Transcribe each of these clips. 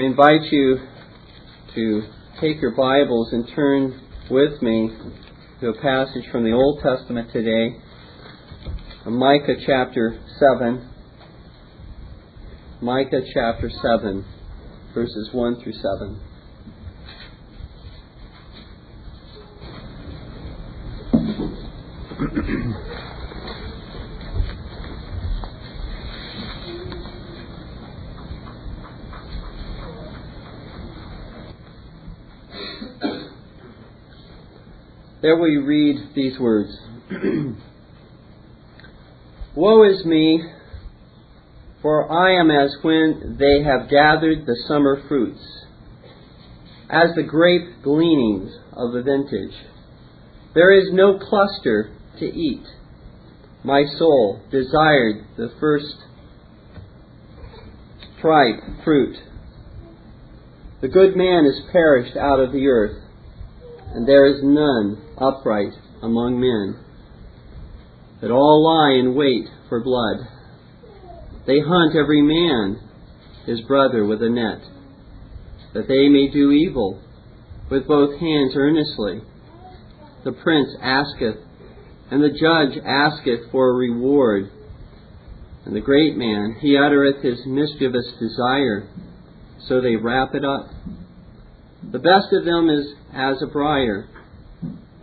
I invite you to take your Bibles and turn with me to a passage from the Old Testament today, Micah chapter 7. Micah chapter 7, verses 1 through 7. There we read these words Woe is me, for I am as when they have gathered the summer fruits, as the grape gleanings of the vintage. There is no cluster to eat. My soul desired the first ripe fruit. The good man is perished out of the earth and there is none upright among men. that all lie in wait for blood. They hunt every man his brother with a net, that they may do evil with both hands earnestly. The prince asketh, and the judge asketh for a reward. And the great man, he uttereth his mischievous desire, so they wrap it up. The best of them is as a briar.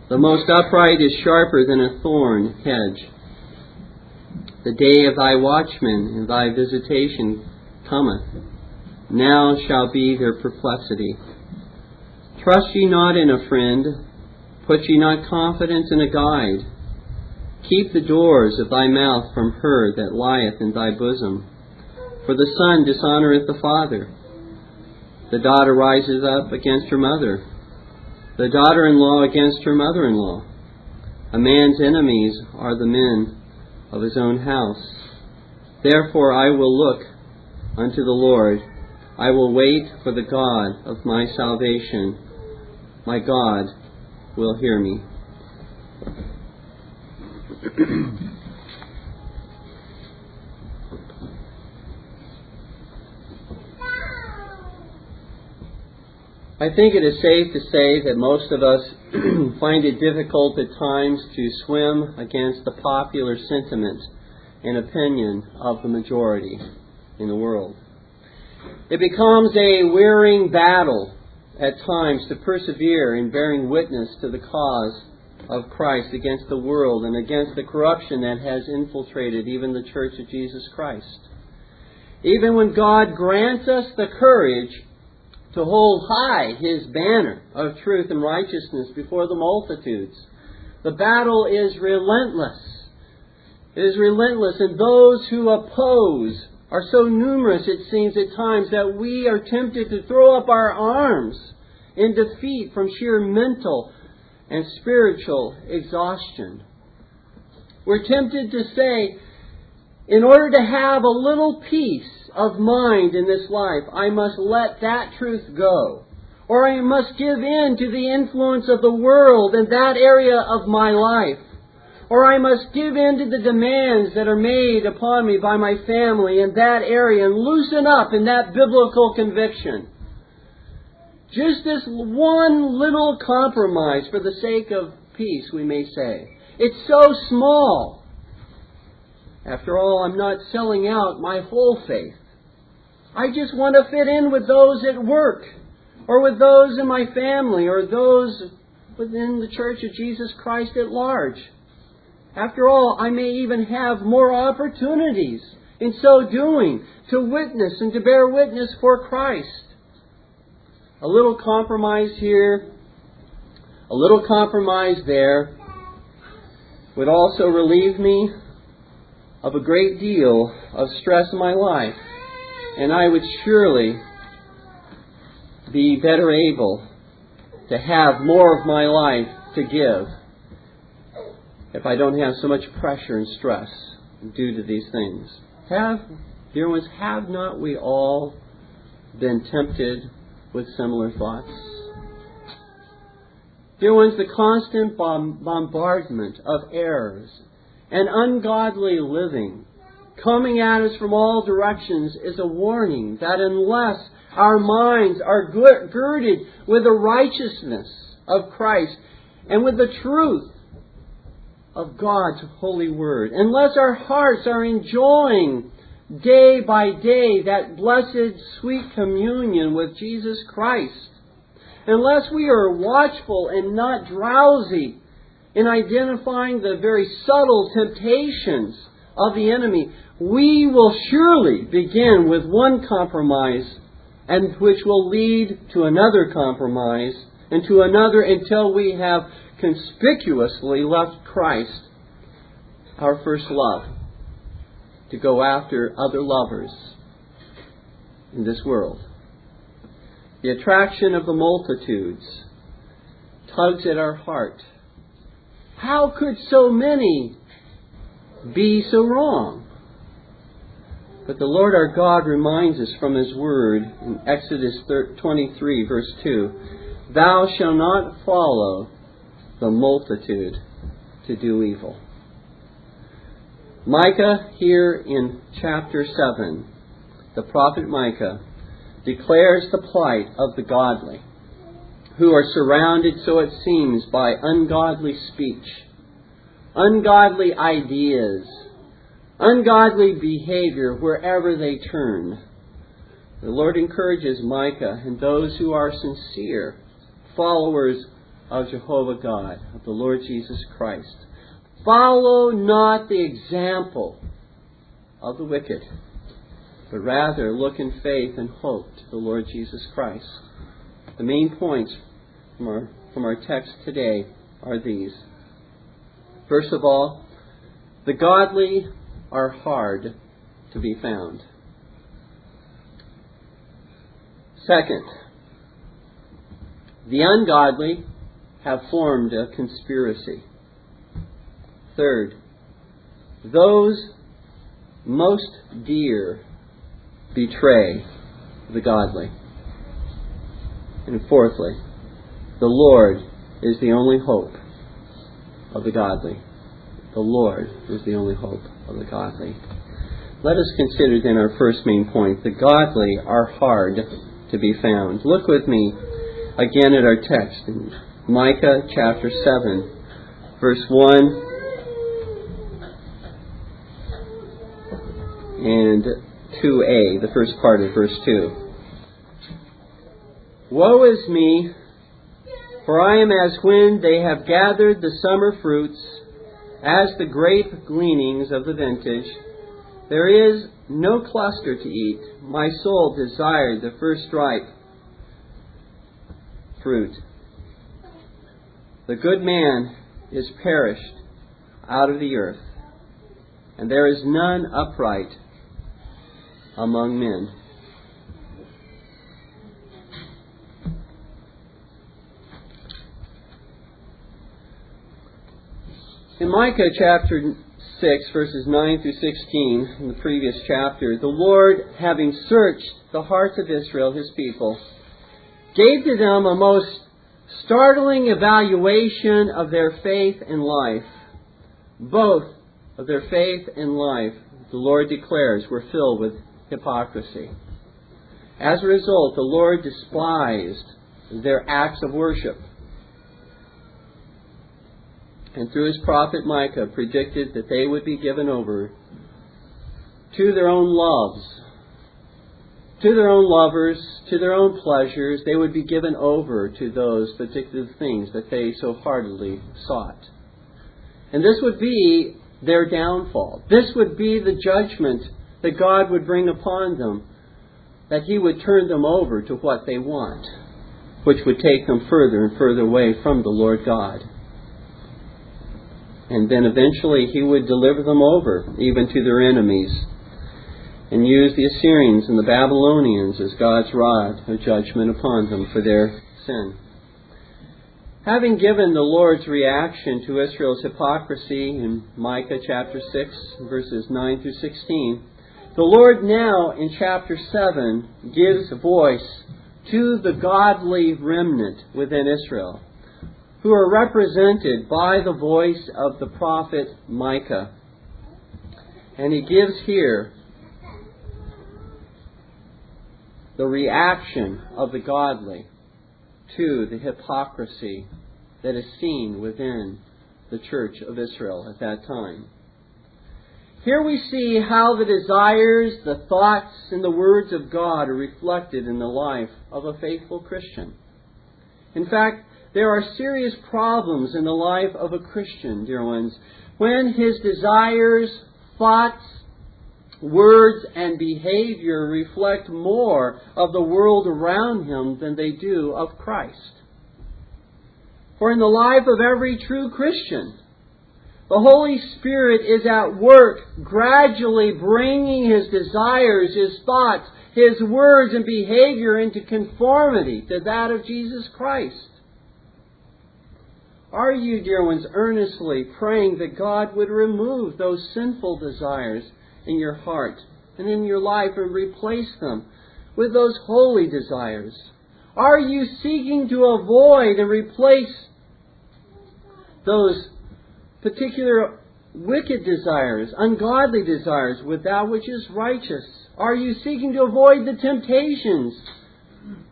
The most upright is sharper than a thorn hedge. The day of thy watchman and thy visitation cometh. Now shall be their perplexity. Trust ye not in a friend, put ye not confidence in a guide. Keep the doors of thy mouth from her that lieth in thy bosom. For the son dishonoureth the father. The daughter rises up against her mother the daughter in law against her mother in law. A man's enemies are the men of his own house. Therefore I will look unto the Lord. I will wait for the God of my salvation. My God will hear me. I think it is safe to say that most of us find it difficult at times to swim against the popular sentiment and opinion of the majority in the world. It becomes a wearing battle at times to persevere in bearing witness to the cause of Christ against the world and against the corruption that has infiltrated even the Church of Jesus Christ. Even when God grants us the courage to hold high his banner of truth and righteousness before the multitudes. The battle is relentless. It is relentless, and those who oppose are so numerous, it seems at times, that we are tempted to throw up our arms in defeat from sheer mental and spiritual exhaustion. We're tempted to say, in order to have a little peace, of mind in this life, I must let that truth go. Or I must give in to the influence of the world in that area of my life. Or I must give in to the demands that are made upon me by my family in that area and loosen up in that biblical conviction. Just this one little compromise for the sake of peace, we may say. It's so small. After all, I'm not selling out my whole faith. I just want to fit in with those at work, or with those in my family, or those within the Church of Jesus Christ at large. After all, I may even have more opportunities in so doing to witness and to bear witness for Christ. A little compromise here, a little compromise there would also relieve me of a great deal of stress in my life and I would surely be better able to have more of my life to give if I don't have so much pressure and stress due to these things. Have, dear ones, have not we all been tempted with similar thoughts? Dear ones, the constant bombardment of errors and ungodly living coming at us from all directions is a warning that unless Our minds are girded with the righteousness of Christ and with the truth of God's holy word. Unless our hearts are enjoying day by day that blessed sweet communion with Jesus Christ, unless we are watchful and not drowsy in identifying the very subtle temptations of the enemy, we will surely begin with one compromise and which will lead to another compromise and to another until we have conspicuously left Christ, our first love, to go after other lovers in this world. The attraction of the multitudes tugs at our heart. How could so many be so wrong? But the Lord our God reminds us from His Word in Exodus 23, verse 2 Thou shalt not follow the multitude to do evil. Micah, here in chapter 7, the prophet Micah, declares the plight of the godly, who are surrounded, so it seems, by ungodly speech, ungodly ideas, ungodly behavior wherever they turn. The Lord encourages Micah and those who are sincere followers of Jehovah God, of the Lord Jesus Christ. Follow not the example of the wicked, but rather look in faith and hope to the Lord Jesus Christ. The main points from our, from our text today are these. First of all, the godly are hard to be found. Second, the ungodly have formed a conspiracy. Third, those most dear betray the godly. And fourthly, the Lord is the only hope of the godly. The Lord is the only hope of the godly. Let us consider then our first main point. The godly are hard to be found. Look with me again at our text in Micah chapter 7, verse 1 and 2a, the first part of verse 2. Woe is me, for I am as when they have gathered the summer fruits, as the grape gleanings of the vintage. There is no cluster to eat. My soul desired the first ripe fruit. The good man is perished out of the earth, and there is none upright among men. In Micah chapter 6, verses 9 through 16, in the previous chapter, the Lord, having searched the hearts of Israel, his people, gave to them a most startling evaluation of their faith and life. Both of their faith and life, the Lord declares, were filled with hypocrisy. As a result, the Lord despised their acts of worship. And through his prophet Micah predicted that they would be given over to their own loves to their own lovers, to their own pleasures, they would be given over to those particular things that they so heartily sought. And this would be their downfall. This would be the judgment that God would bring upon them, that He would turn them over to what they want, which would take them further and further away from the Lord God. And then eventually He would deliver them over, even to their enemies and use the Assyrians and the Babylonians as God's rod of judgment upon them for their sin. Having given the Lord's reaction to Israel's hypocrisy in Micah chapter 6, verses 9 through 16, the Lord now in chapter 7 gives voice to the godly remnant within Israel, who are represented by the voice of the prophet Micah. And he gives here the reaction of the godly to the hypocrisy that is seen within the church of Israel at that time. Here we see how the desires, the thoughts, and the words of God are reflected in the life of a faithful Christian. In fact, there are serious problems in the life of a Christian, dear ones, when his desires, thoughts, words, and behavior reflect more of the world around him than they do of Christ. For in the life of every true Christian, the Holy Spirit is at work, gradually bringing his desires, his thoughts, his words, and behavior into conformity to that of Jesus Christ. Are you, dear ones, earnestly praying that God would remove those sinful desires in your heart and in your life and replace them with those holy desires? Are you seeking to avoid and replace those particular wicked desires, ungodly desires, with that which is righteous? Are you seeking to avoid the temptations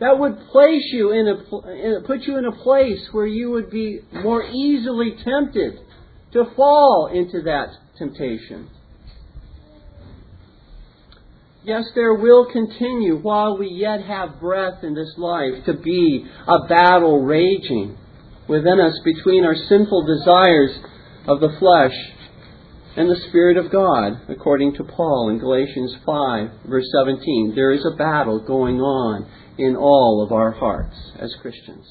that would place you in a put you in a place where you would be more easily tempted to fall into that temptation? Yes, there will continue while we yet have breath in this life to be a battle raging within us between our sinful desires of the flesh and the Spirit of God, according to Paul in Galatians 5, verse 17. There is a battle going on in all of our hearts as Christians.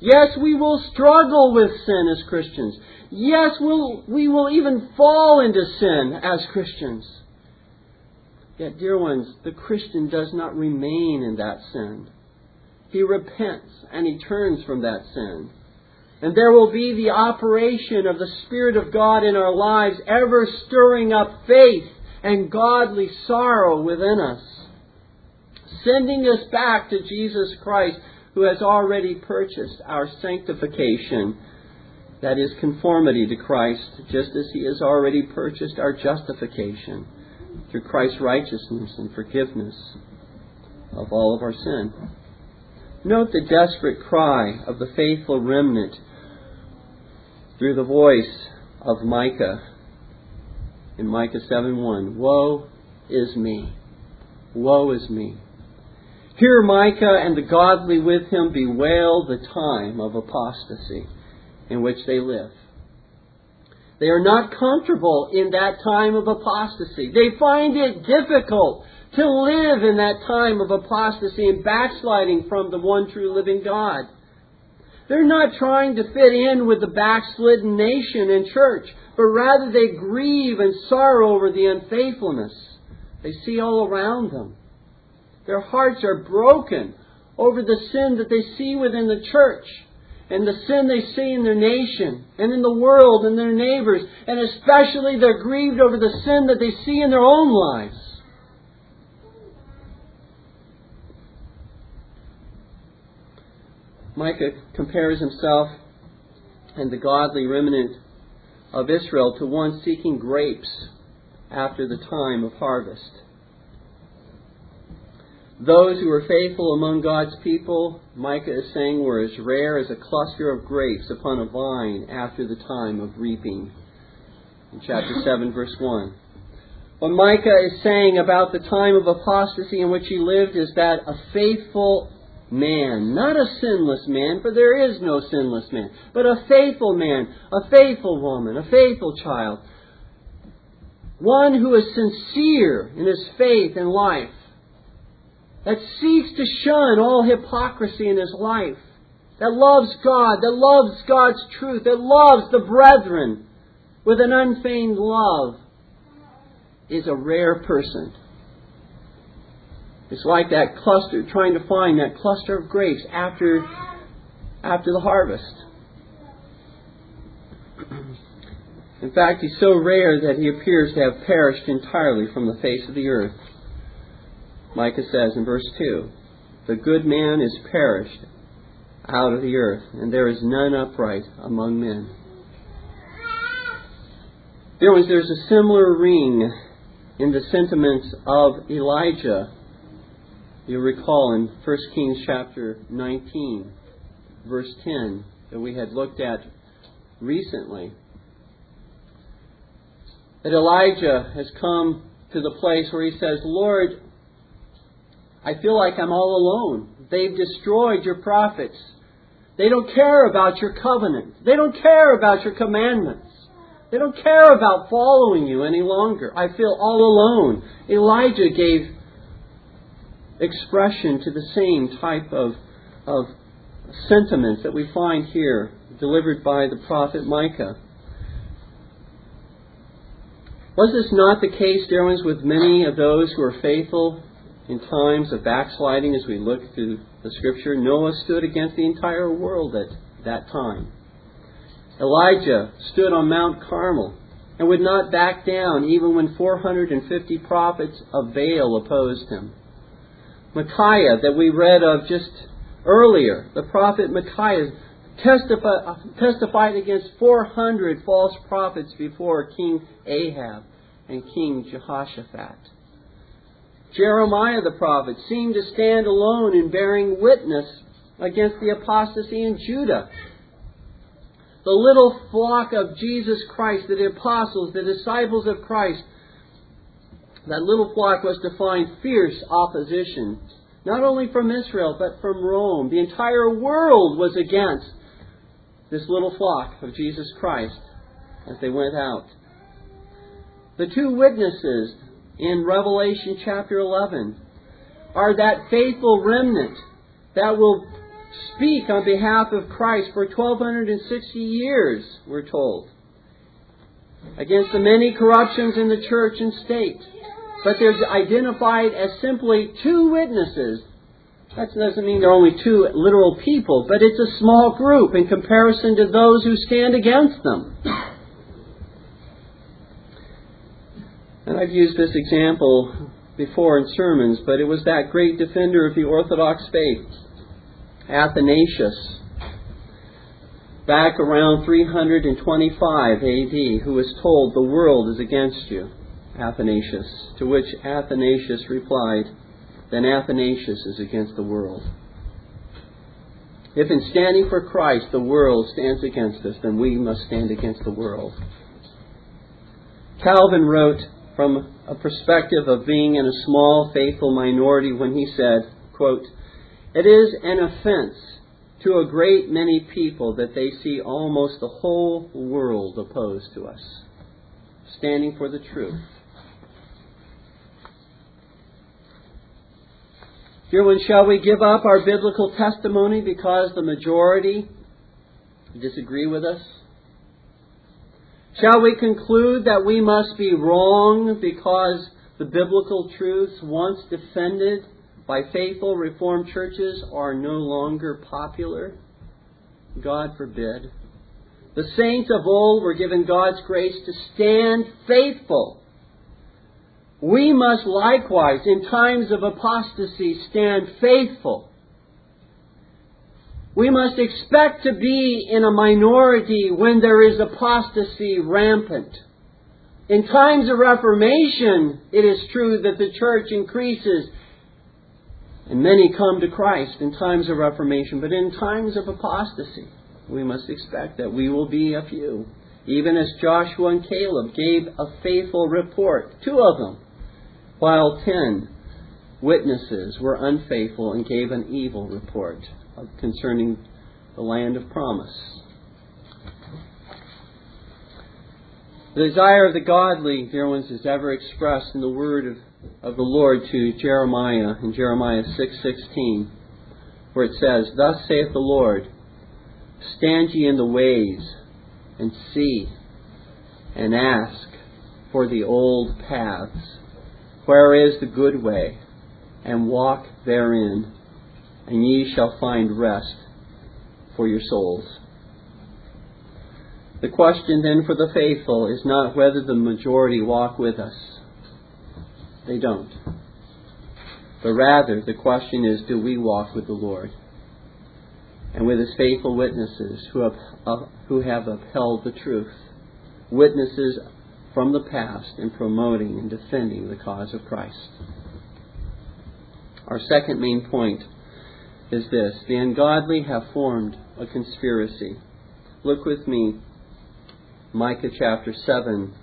Yes, we will struggle with sin as Christians. Yes, we'll, we will even fall into sin as Christians. Yet, dear ones, the Christian does not remain in that sin. He repents and he turns from that sin. And there will be the operation of the Spirit of God in our lives, ever stirring up faith and godly sorrow within us, sending us back to Jesus Christ, who has already purchased our sanctification. That is conformity to Christ, just as He has already purchased our justification through Christ's righteousness and forgiveness of all of our sin. Note the desperate cry of the faithful remnant through the voice of Micah in Micah 7:1. Woe is me. Woe is me. Here Micah and the godly with him bewail the time of apostasy in which they live. They are not comfortable in that time of apostasy. They find it difficult to live in that time of apostasy and backsliding from the one true living God. They're not trying to fit in with the backslidden nation and church, but rather they grieve and sorrow over the unfaithfulness they see all around them. Their hearts are broken over the sin that they see within the church and the sin they see in their nation and in the world and their neighbors, and especially they're grieved over the sin that they see in their own lives. Micah compares himself and the godly remnant of Israel to one seeking grapes after the time of harvest. Those who were faithful among God's people, Micah is saying, were as rare as a cluster of grapes upon a vine after the time of reaping. In chapter 7, verse 1. What Micah is saying about the time of apostasy in which he lived is that a faithful man, not a sinless man, for there is no sinless man, but a faithful man, a faithful woman, a faithful child. One who is sincere in his faith and life, that seeks to shun all hypocrisy in his life, that loves God, that loves God's truth, that loves the brethren with an unfeigned love, is a rare person. It's like that cluster, trying to find that cluster of grapes after, after the harvest. In fact, he's so rare that he appears to have perished entirely from the face of the earth. Micah says in verse 2 The good man is perished out of the earth, and there is none upright among men. There was there's a similar ring in the sentiments of Elijah You recall in 1 Kings chapter 19, verse 10, that we had looked at recently, that Elijah has come to the place where he says, Lord, I feel like I'm all alone. They've destroyed your prophets. They don't care about your covenant. They don't care about your commandments. They don't care about following you any longer. I feel all alone. Elijah gave expression to the same type of, of sentiments that we find here, delivered by the prophet Micah. Was this not the case, dear ones, with many of those who were faithful in times of backsliding as we look through the scripture? Noah stood against the entire world at that time. Elijah stood on Mount Carmel and would not back down even when 450 prophets of Baal opposed him. Micaiah, that we read of just earlier, the prophet Micaiah testified against 400 false prophets before King Ahab and King Jehoshaphat. Jeremiah the prophet seemed to stand alone in bearing witness against the apostasy in Judah. The little flock of Jesus Christ, the apostles, the disciples of Christ, that little flock was to find fierce opposition, not only from Israel, but from Rome. The entire world was against this little flock of Jesus Christ as they went out. The two witnesses in Revelation chapter 11 are that faithful remnant that will speak on behalf of Christ for 1260 years, we're told, against the many corruptions in the church and state. But they're identified as simply two witnesses. That doesn't mean there are only two literal people, but it's a small group in comparison to those who stand against them. And I've used this example before in sermons, but it was that great defender of the Orthodox faith, Athanasius, back around 325 AD, who was told, The world is against you, Athanasius. To which Athanasius replied, Then Athanasius is against the world. If in standing for Christ the world stands against us, then we must stand against the world. Calvin wrote, from a perspective of being in a small, faithful minority when he said, quote, It is an offense to a great many people that they see almost the whole world opposed to us, standing for the truth. Dear ones, shall we give up our biblical testimony because the majority disagree with us? Shall we conclude that we must be wrong because the biblical truths once defended by faithful Reformed churches are no longer popular? God forbid. The saints of old were given God's grace to stand faithful. We must likewise, in times of apostasy, stand faithful we must expect to be in a minority when there is apostasy rampant. In times of Reformation, it is true that the church increases and many come to Christ in times of Reformation. But in times of apostasy, we must expect that we will be a few. Even as Joshua and Caleb gave a faithful report, two of them, while ten witnesses were unfaithful and gave an evil report Uh, concerning the land of promise. The desire of the godly, dear ones, is ever expressed in the word of, of the Lord to Jeremiah in Jeremiah 6:16, where it says, "Thus saith the Lord: Stand ye in the ways and see and ask for the old paths, where is the good way, and walk therein, and ye shall find rest for your souls. The question then for the faithful is not whether the majority walk with us. They don't. But rather, the question is do we walk with the Lord and with His faithful witnesses who have, uh, who have upheld the truth? Witnesses from the past in promoting and defending the cause of Christ. Our second main point is this the ungodly have formed a conspiracy. Look with me, Micah chapter 7,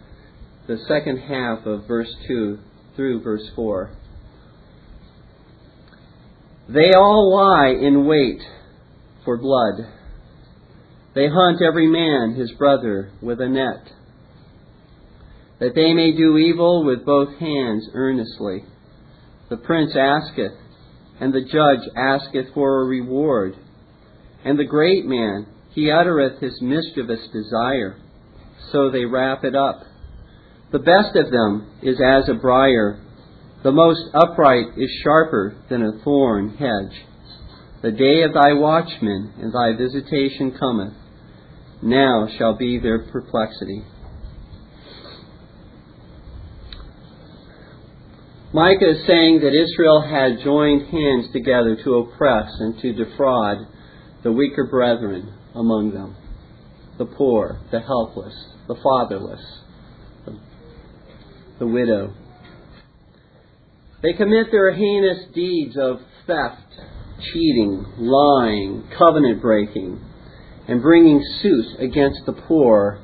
the second half of verse 2 through verse 4. They all lie in wait for blood. They hunt every man his brother with a net, that they may do evil with both hands earnestly. The prince asketh, and the judge asketh for a reward. And the great man, he uttereth his mischievous desire. So they wrap it up. The best of them is as a briar. The most upright is sharper than a thorn hedge. The day of thy watchman and thy visitation cometh. Now shall be their perplexity. Micah is saying that Israel had joined hands together to oppress and to defraud the weaker brethren among them the poor, the helpless, the fatherless, the, widow. They commit their heinous deeds of theft, cheating, lying, covenant breaking, and bringing suit against the poor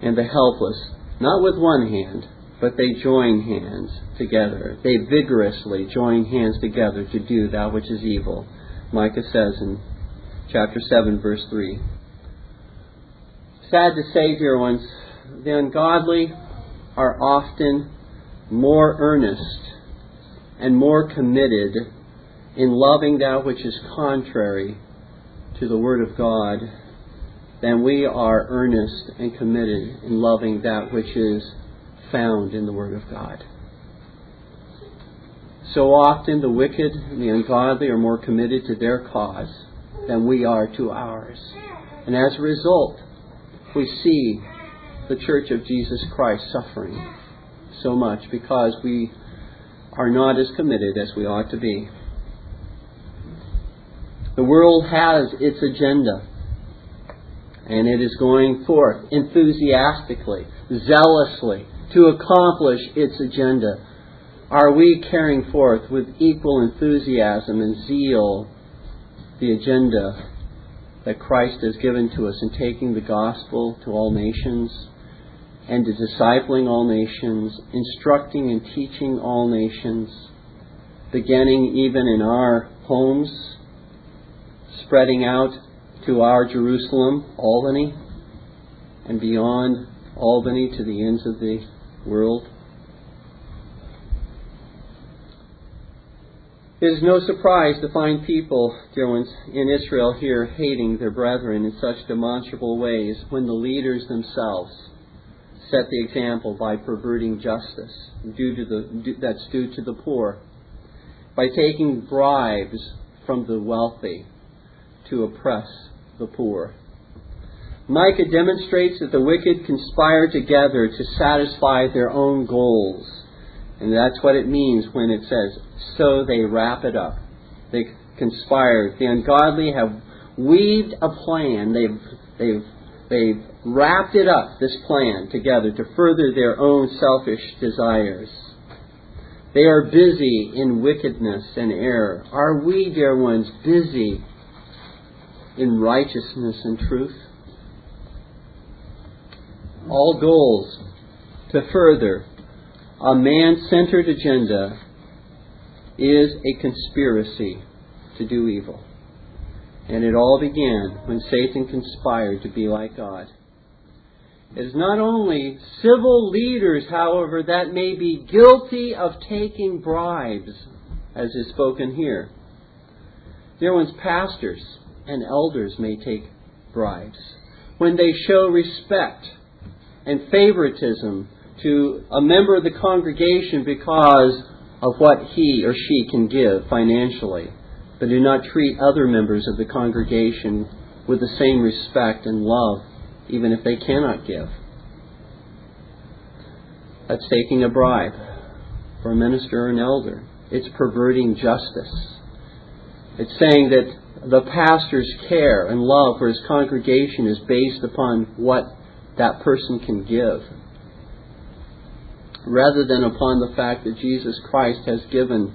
and the helpless, not with one hand, but they join hands together. They vigorously join hands together to do that which is evil. Micah says in chapter 7, verse 3. Sad to say, dear ones, the ungodly are often more earnest and more committed in loving that which is contrary to the Word of God than we are earnest and committed in loving that which is found in the Word of God. So often the wicked and the ungodly are more committed to their cause than we are to ours. And as a result, we see the Church of Jesus Christ suffering so much because we are not as committed as we ought to be. The world has its agenda, and it is going forth enthusiastically, zealously, to accomplish its agenda? Are we carrying forth with equal enthusiasm and zeal the agenda that Christ has given to us in taking the gospel to all nations and to discipling all nations, instructing and teaching all nations, beginning even in our homes, spreading out to our Jerusalem, Albany, and beyond Albany to the ends of the world. It is no surprise to find people, dear ones, in Israel here hating their brethren in such demonstrable ways when the leaders themselves set the example by perverting justice due to the, that's due to the poor, by taking bribes from the wealthy to oppress the poor. Micah demonstrates that the wicked conspire together to satisfy their own goals. And that's what it means when it says, so they wrap it up. They conspire. The ungodly have weaved a plan. They've, they've, they've wrapped it up, this plan, together to further their own selfish desires. They are busy in wickedness and error. Are we, dear ones, busy in righteousness and truth? All goals to further a man centered agenda is a conspiracy to do evil. And it all began when Satan conspired to be like God. It is not only civil leaders, however, that may be guilty of taking bribes, as is spoken here. Dear ones, pastors and elders may take bribes when they show respect and favoritism to a member of the congregation because of what he or she can give financially, but do not treat other members of the congregation with the same respect and love, even if they cannot give. That's taking a bribe for a minister or an elder. It's perverting justice. It's saying that the pastor's care and love for his congregation is based upon what that person can give, rather than upon the fact that Jesus Christ has given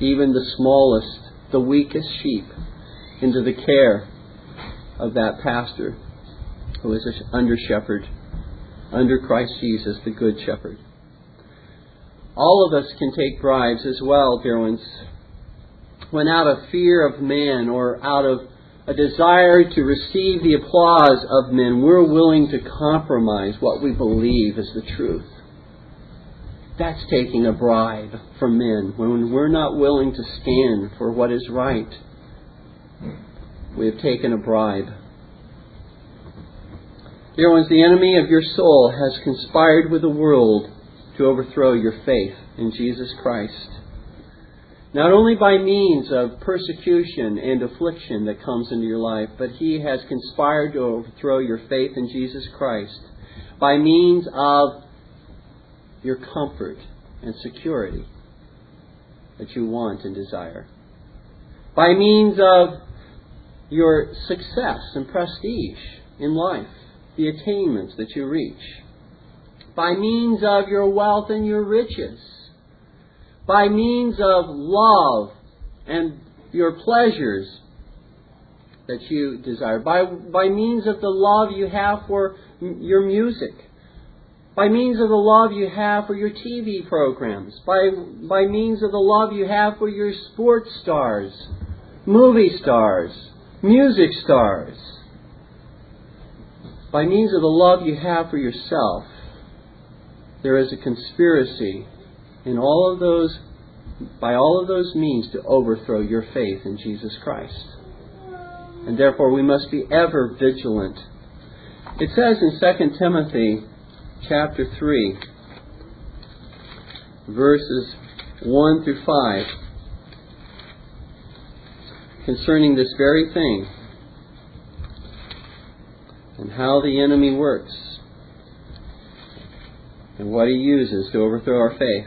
even the smallest, the weakest sheep into the care of that pastor who is under shepherd, under Christ Jesus, the good shepherd. All of us can take bribes as well, dear ones, when out of fear of man or out of a desire to receive the applause of men, we're willing to compromise what we believe is the truth. That's taking a bribe from men when we're not willing to stand for what is right. We have taken a bribe. Dear ones, the enemy of your soul has conspired with the world to overthrow your faith in Jesus Christ. Not only by means of persecution and affliction that comes into your life, but he has conspired to overthrow your faith in Jesus Christ by means of your comfort and security that you want and desire. By means of your success and prestige in life, the attainments that you reach. By means of your wealth and your riches. By means of love and your pleasures that you desire. By, by means of the love you have for your music by means of the love you have for your TV programs, by, by means of the love you have for your sports stars, movie stars, music stars, by means of the love you have for yourself, there is a conspiracy in all of those, by all of those means to overthrow your faith in Jesus Christ. And therefore we must be ever vigilant. It says in 2 Timothy chapter 3, verses 1 through 5, concerning this very thing and how the enemy works and what he uses to overthrow our faith.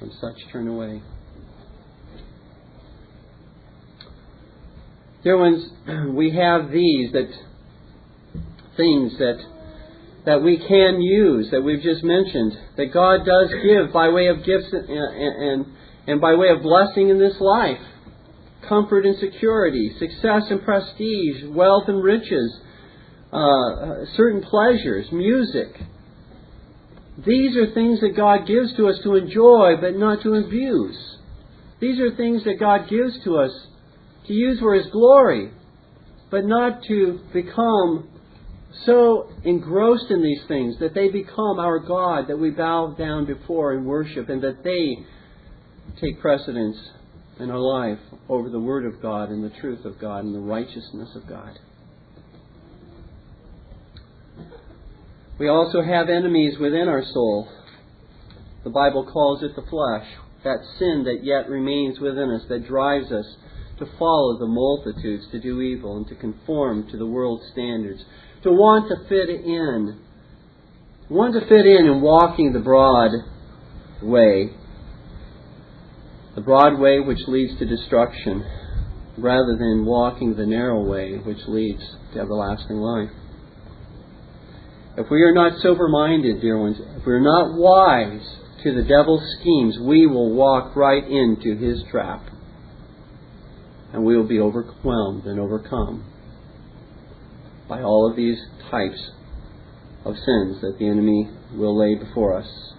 From such turn away. Dear ones, we have these that things that that we can use, that we've just mentioned, that God does give by way of gifts and, and, and by way of blessing in this life. Comfort and security, success and prestige, wealth and riches, uh, certain pleasures, music. These are things that God gives to us to enjoy, but not to abuse. These are things that God gives to us to use for His glory, but not to become so engrossed in these things that they become our God that we bow down before and worship, and that they take precedence in our life over the Word of God and the truth of God and the righteousness of God. We also have enemies within our soul. The Bible calls it the flesh, that sin that yet remains within us, that drives us to follow the multitudes, to do evil, and to conform to the world's standards to want to fit in. Want to fit in in walking the broad way. The broad way which leads to destruction, rather than walking the narrow way which leads to everlasting life. If we are not sober minded, dear ones, if we are not wise to the devil's schemes, we will walk right into his trap. And we will be overwhelmed and overcome by all of these types of sins that the enemy will lay before us.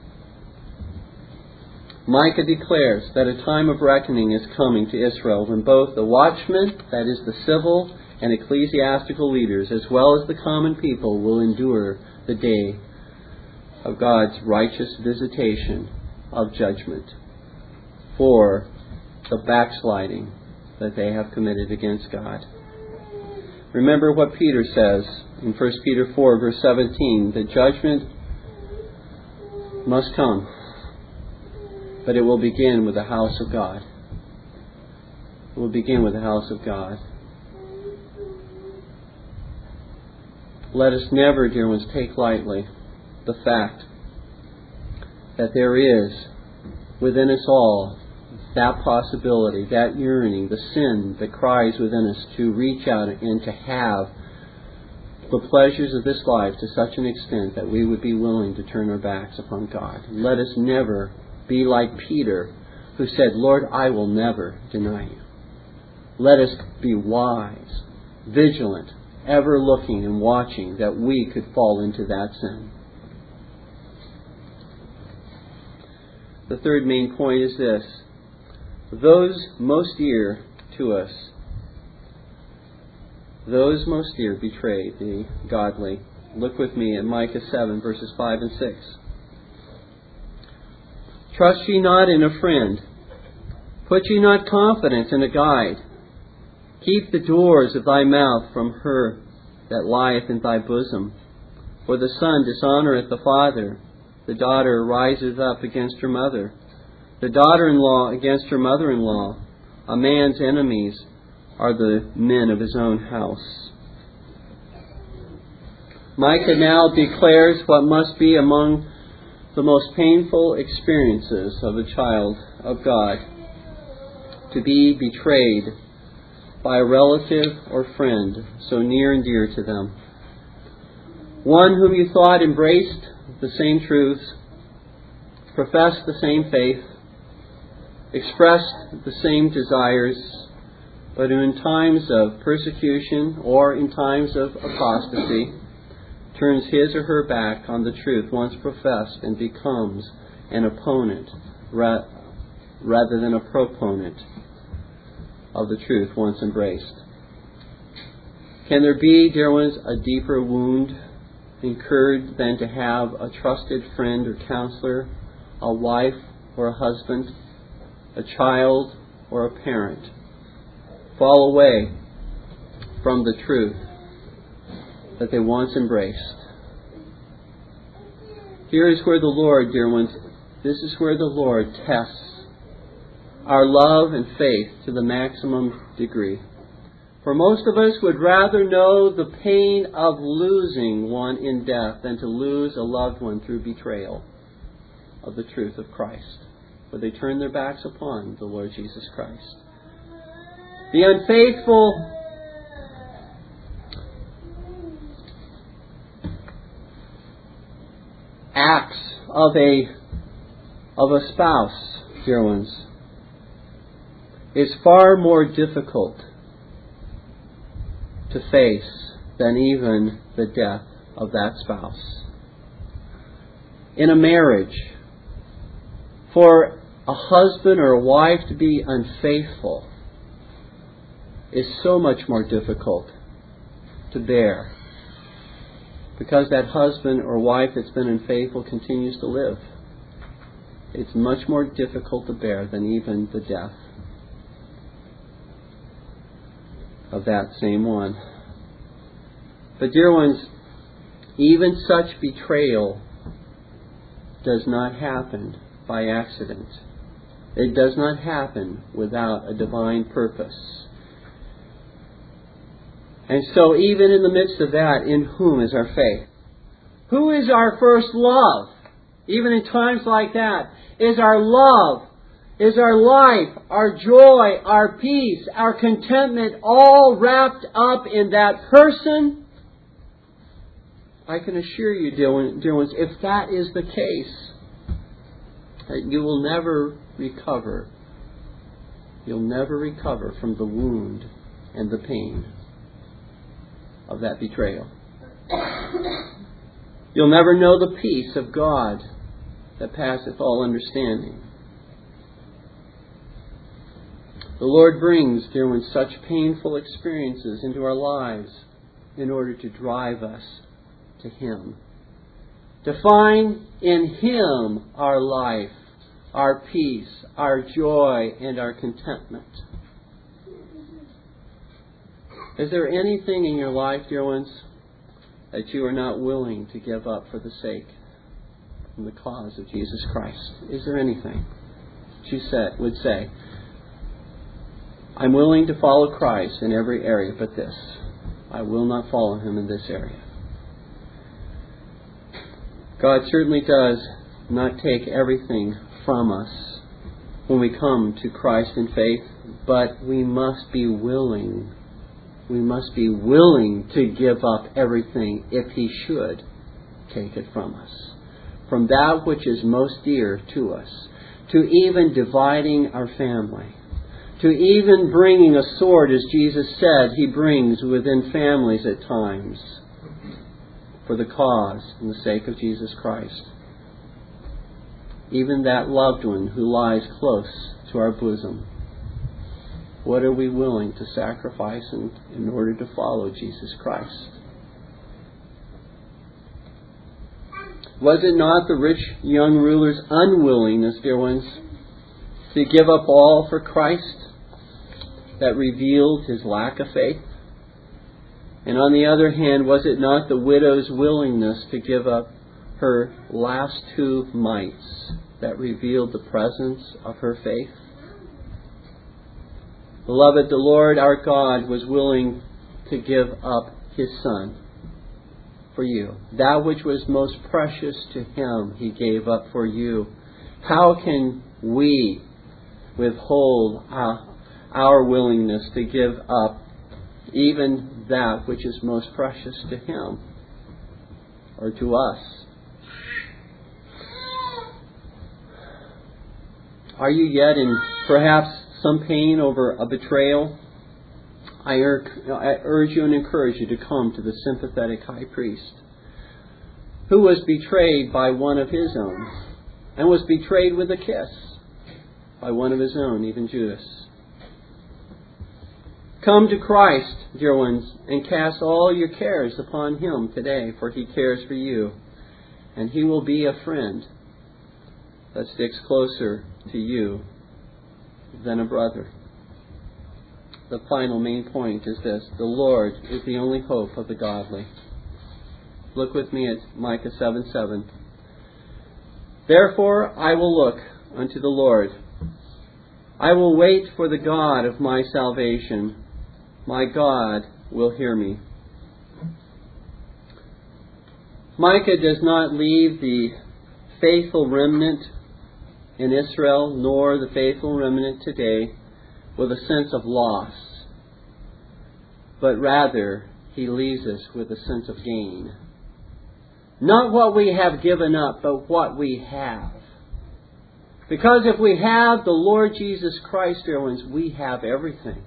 Micah declares that a time of reckoning is coming to Israel when both the watchmen, that is, the civil and ecclesiastical leaders, as well as the common people, will endure the day of God's righteous visitation of judgment for the backsliding that they have committed against God. Remember what Peter says in 1 Peter 4, verse 17 the judgment must come, but it will begin with the house of God. It will begin with the house of God. Let us never, dear ones, take lightly the fact that there is within us all that possibility, that yearning, the sin that cries within us to reach out and to have the pleasures of this life to such an extent that we would be willing to turn our backs upon God. Let us never be like Peter, who said, Lord, I will never deny you. Let us be wise, vigilant, ever looking and watching that we could fall into that sin. The third main point is this those most dear to us, those most dear betrayed the godly. Look with me at Micah 7, verses 5 and 6. Trust ye not in a friend, put ye not confidence in a guide. Keep the doors of thy mouth from her that lieth in thy bosom. For the son dishonoureth the father, the daughter riseth up against her mother, the daughter in law against her mother in law. A man's enemies are the men of his own house. Micah now declares what must be among the most painful experiences of a child of God to be betrayed by a relative or friend so near and dear to them. One whom you thought embraced the same truths, professed the same faith, expressed the same desires, but who in times of persecution or in times of apostasy turns his or her back on the truth once professed and becomes an opponent rather than a proponent of the truth once embraced. Can there be, dear ones, a deeper wound incurred than to have a trusted friend or counselor, a wife or a husband, a child or a parent fall away from the truth that they once embraced? Here is where the Lord, dear ones, this is where the Lord tests our love and faith to the maximum degree. For most of us would rather know the pain of losing one in death than to lose a loved one through betrayal of the truth of Christ. For they turn their backs upon the Lord Jesus Christ. The unfaithful acts of a of a spouse, dear ones, is far more difficult to face than even the death of that spouse. In a marriage, for a husband or a wife to be unfaithful is so much more difficult to bear because that husband or wife that's been unfaithful continues to live. It's much more difficult to bear than even the death of that same one. But, dear ones, even such betrayal does not happen by accident. It does not happen without a divine purpose. And so, even in the midst of that, in whom is our faith? Who is our first love? Even in times like that, is our love is our life, our joy, our peace, our contentment all wrapped up in that person? I can assure you, dear ones, if that is the case, that you will never recover. You'll never recover from the wound and the pain of that betrayal. You'll never know the peace of God that passeth all understanding The Lord brings, dear ones, such painful experiences into our lives in order to drive us to Him. To find in Him our life, our peace, our joy, and our contentment. Is there anything in your life, dear ones, that you are not willing to give up for the sake and the cause of Jesus Christ? Is there anything that you would say, I'm willing to follow Christ in every area but this. I will not follow him in this area. God certainly does not take everything from us when we come to Christ in faith, but we must be willing. We must be willing to give up everything if He should take it from us. From that which is most dear to us, to even dividing our family, to even bringing a sword, as Jesus said, He brings within families at times for the cause and the sake of Jesus Christ. Even that loved one who lies close to our bosom. What are we willing to sacrifice in, in order to follow Jesus Christ? Was it not the rich young ruler's unwillingness, dear ones, to give up all for Christ that revealed his lack of faith? And on the other hand, was it not the widow's willingness to give up her last two mites that revealed the presence of her faith? Beloved, the Lord our God was willing to give up his Son for you. That which was most precious to him, he gave up for you. How can we withhold our, our willingness to give up even that which is most precious to Him or to us. Are you yet in perhaps some pain over a betrayal? I urge you and encourage you to come to the sympathetic high priest who was betrayed by one of his own and was betrayed with a kiss by one of his own, even Judas. Come to Christ, dear ones, and cast all your cares upon Him today, for He cares for you. And He will be a friend that sticks closer to you than a brother. The final main point is this the Lord is the only hope of the godly. Look with me at Micah 7 7. Therefore I will look unto the Lord. I will wait for the God of my salvation my God will hear me. Micah does not leave the faithful remnant in Israel, nor the faithful remnant today, with a sense of loss, but rather he leaves us with a sense of gain. Not what we have given up, but what we have. Because if we have the Lord Jesus Christ, dear ones, we have everything.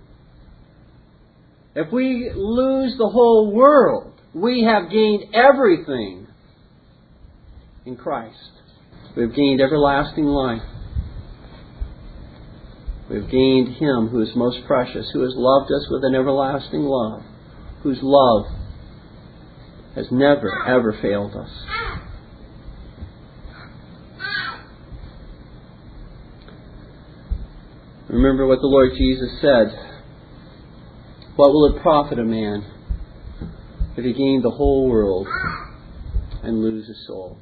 If we lose the whole world, we have gained everything in Christ. We've gained everlasting life. We've gained Him who is most precious, who has loved us with an everlasting love, whose love has never, ever failed us. Remember what the Lord Jesus said what will it profit a man if he gain the whole world and lose his soul?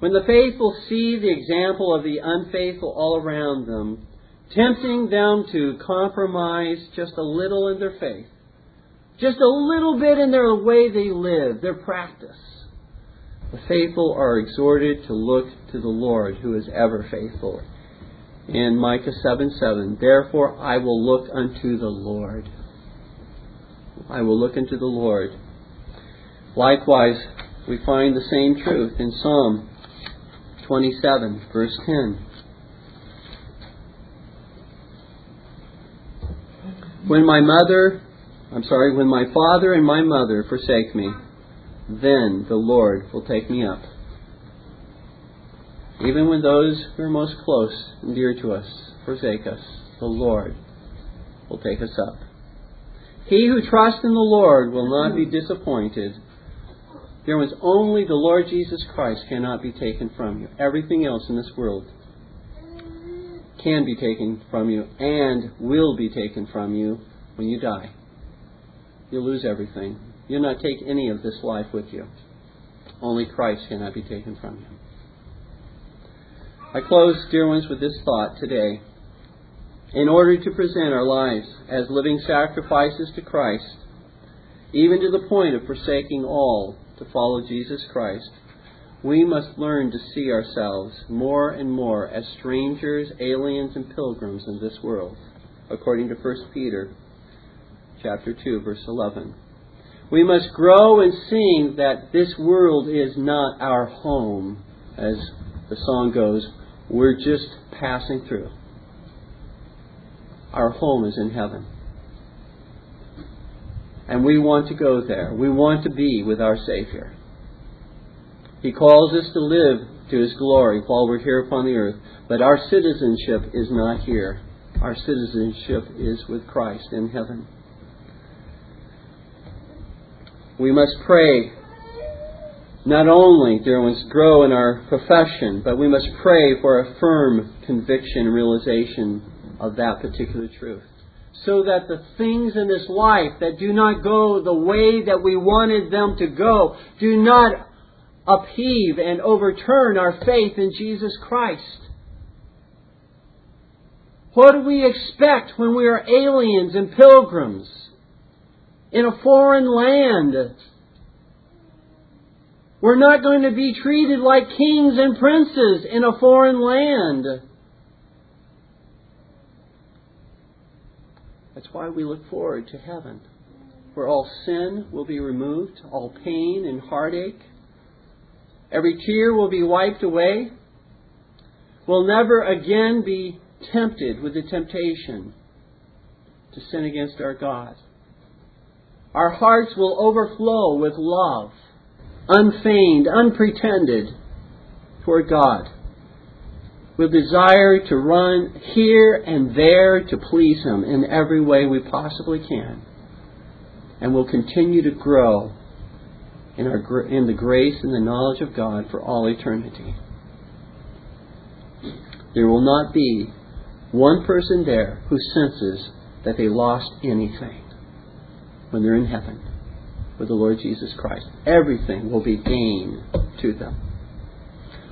When the faithful see the example of the unfaithful all around them, tempting them to compromise just a little in their faith, just a little bit in their way they live, their practice, the faithful are exhorted to look to the Lord who is ever faithful in Micah 7 7. Therefore I will look unto the Lord. I will look unto the Lord. Likewise, we find the same truth in Psalm 27, verse 10. When my mother, I'm sorry, when my father and my mother forsake me, then the Lord will take me up. Even when those who are most close and dear to us forsake us, the Lord will take us up. He who trusts in the Lord will not be disappointed. There was only the Lord Jesus Christ cannot be taken from you. Everything else in this world can be taken from you and will be taken from you when you die. You'll lose everything. You'll not take any of this life with you. Only Christ cannot be taken from you. I close, dear ones, with this thought today. In order to present our lives as living sacrifices to Christ, even to the point of forsaking all to follow Jesus Christ, we must learn to see ourselves more and more as strangers, aliens, and pilgrims in this world, according to 1 Peter chapter 2, verse 11. We must grow in seeing that this world is not our home, as the song goes, we're just passing through. Our home is in heaven. And we want to go there. We want to be with our Savior. He calls us to live to His glory while we're here upon the earth. But our citizenship is not here. Our citizenship is with Christ in heaven. We must pray not only, do dear ones, grow in our profession, but we must pray for a firm conviction and realization of that particular truth. So that the things in this life that do not go the way that we wanted them to go do not upheave and overturn our faith in Jesus Christ. What do we expect when we are aliens and pilgrims in a foreign land? We're not going to be treated like kings and princes in a foreign land. That's why we look forward to heaven, where all sin will be removed, all pain and heartache Every tear will be wiped away. We'll never again be tempted with the temptation to sin against our God. Our hearts will overflow with love, unfeigned, unpretended, toward God, with desire to run here and there to please Him in every way we possibly can. And we'll continue to grow in, our, in the grace and the knowledge of God for all eternity. There will not be one person there who senses that they lost anything when they're in heaven with the Lord Jesus Christ. Everything will be gain to them.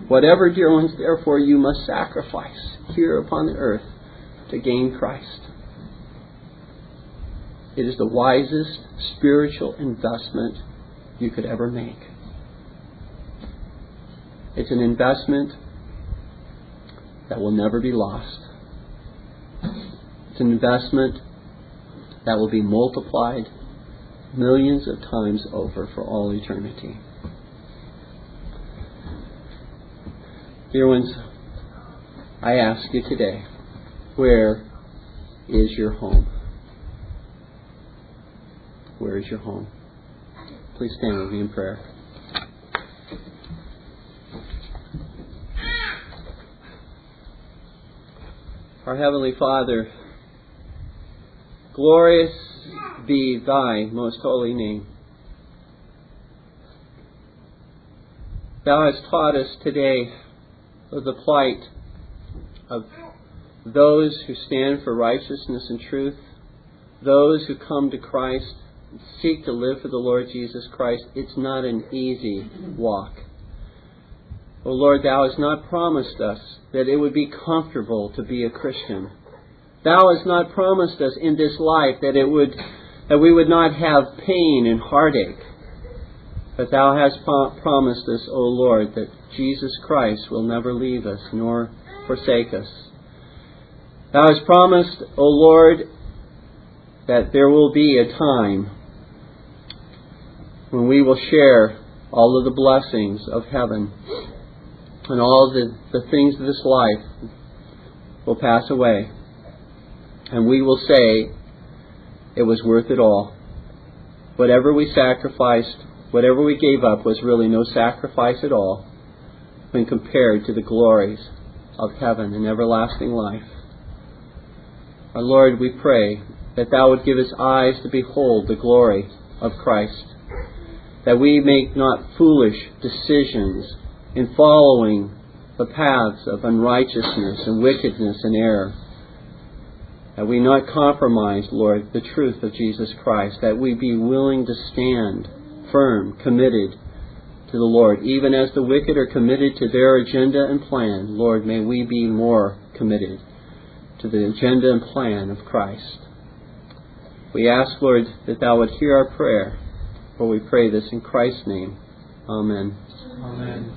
Whatever, dear ones, therefore, you must sacrifice here upon the earth to gain Christ. It is the wisest spiritual investment you could ever make. It's an investment that will never be lost. It's an investment that will be multiplied millions of times over for all eternity. Dear ones, I ask you today, where is your home? Where is your home? Please stand with me in prayer. Our Heavenly Father, glorious be thy most holy name. Thou hast taught us today of the plight of those who stand for righteousness and truth, those who come to Christ seek to live for the Lord Jesus Christ, it's not an easy walk. O Lord, Thou hast not promised us that it would be comfortable to be a Christian. Thou hast not promised us in this life that it would that we would not have pain and heartache. But Thou hast promised us, O Lord, that Jesus Christ will never leave us nor forsake us. Thou hast promised, O Lord, that there will be a time when we will share all of the blessings of heaven and all the, the things of this life will pass away. And we will say, it was worth it all. Whatever we sacrificed, whatever we gave up was really no sacrifice at all when compared to the glories of heaven and everlasting life. Our Lord, we pray that Thou would give us eyes to behold the glory of Christ, that we make not foolish decisions in following the paths of unrighteousness and wickedness and error. That we not compromise, Lord, the truth of Jesus Christ, that we be willing to stand firm, committed to the Lord. Even as the wicked are committed to their agenda and plan, Lord, may we be more committed to the agenda and plan of Christ. We ask, Lord, that Thou would hear our prayer, for we pray this in Christ's name. Amen. Amen.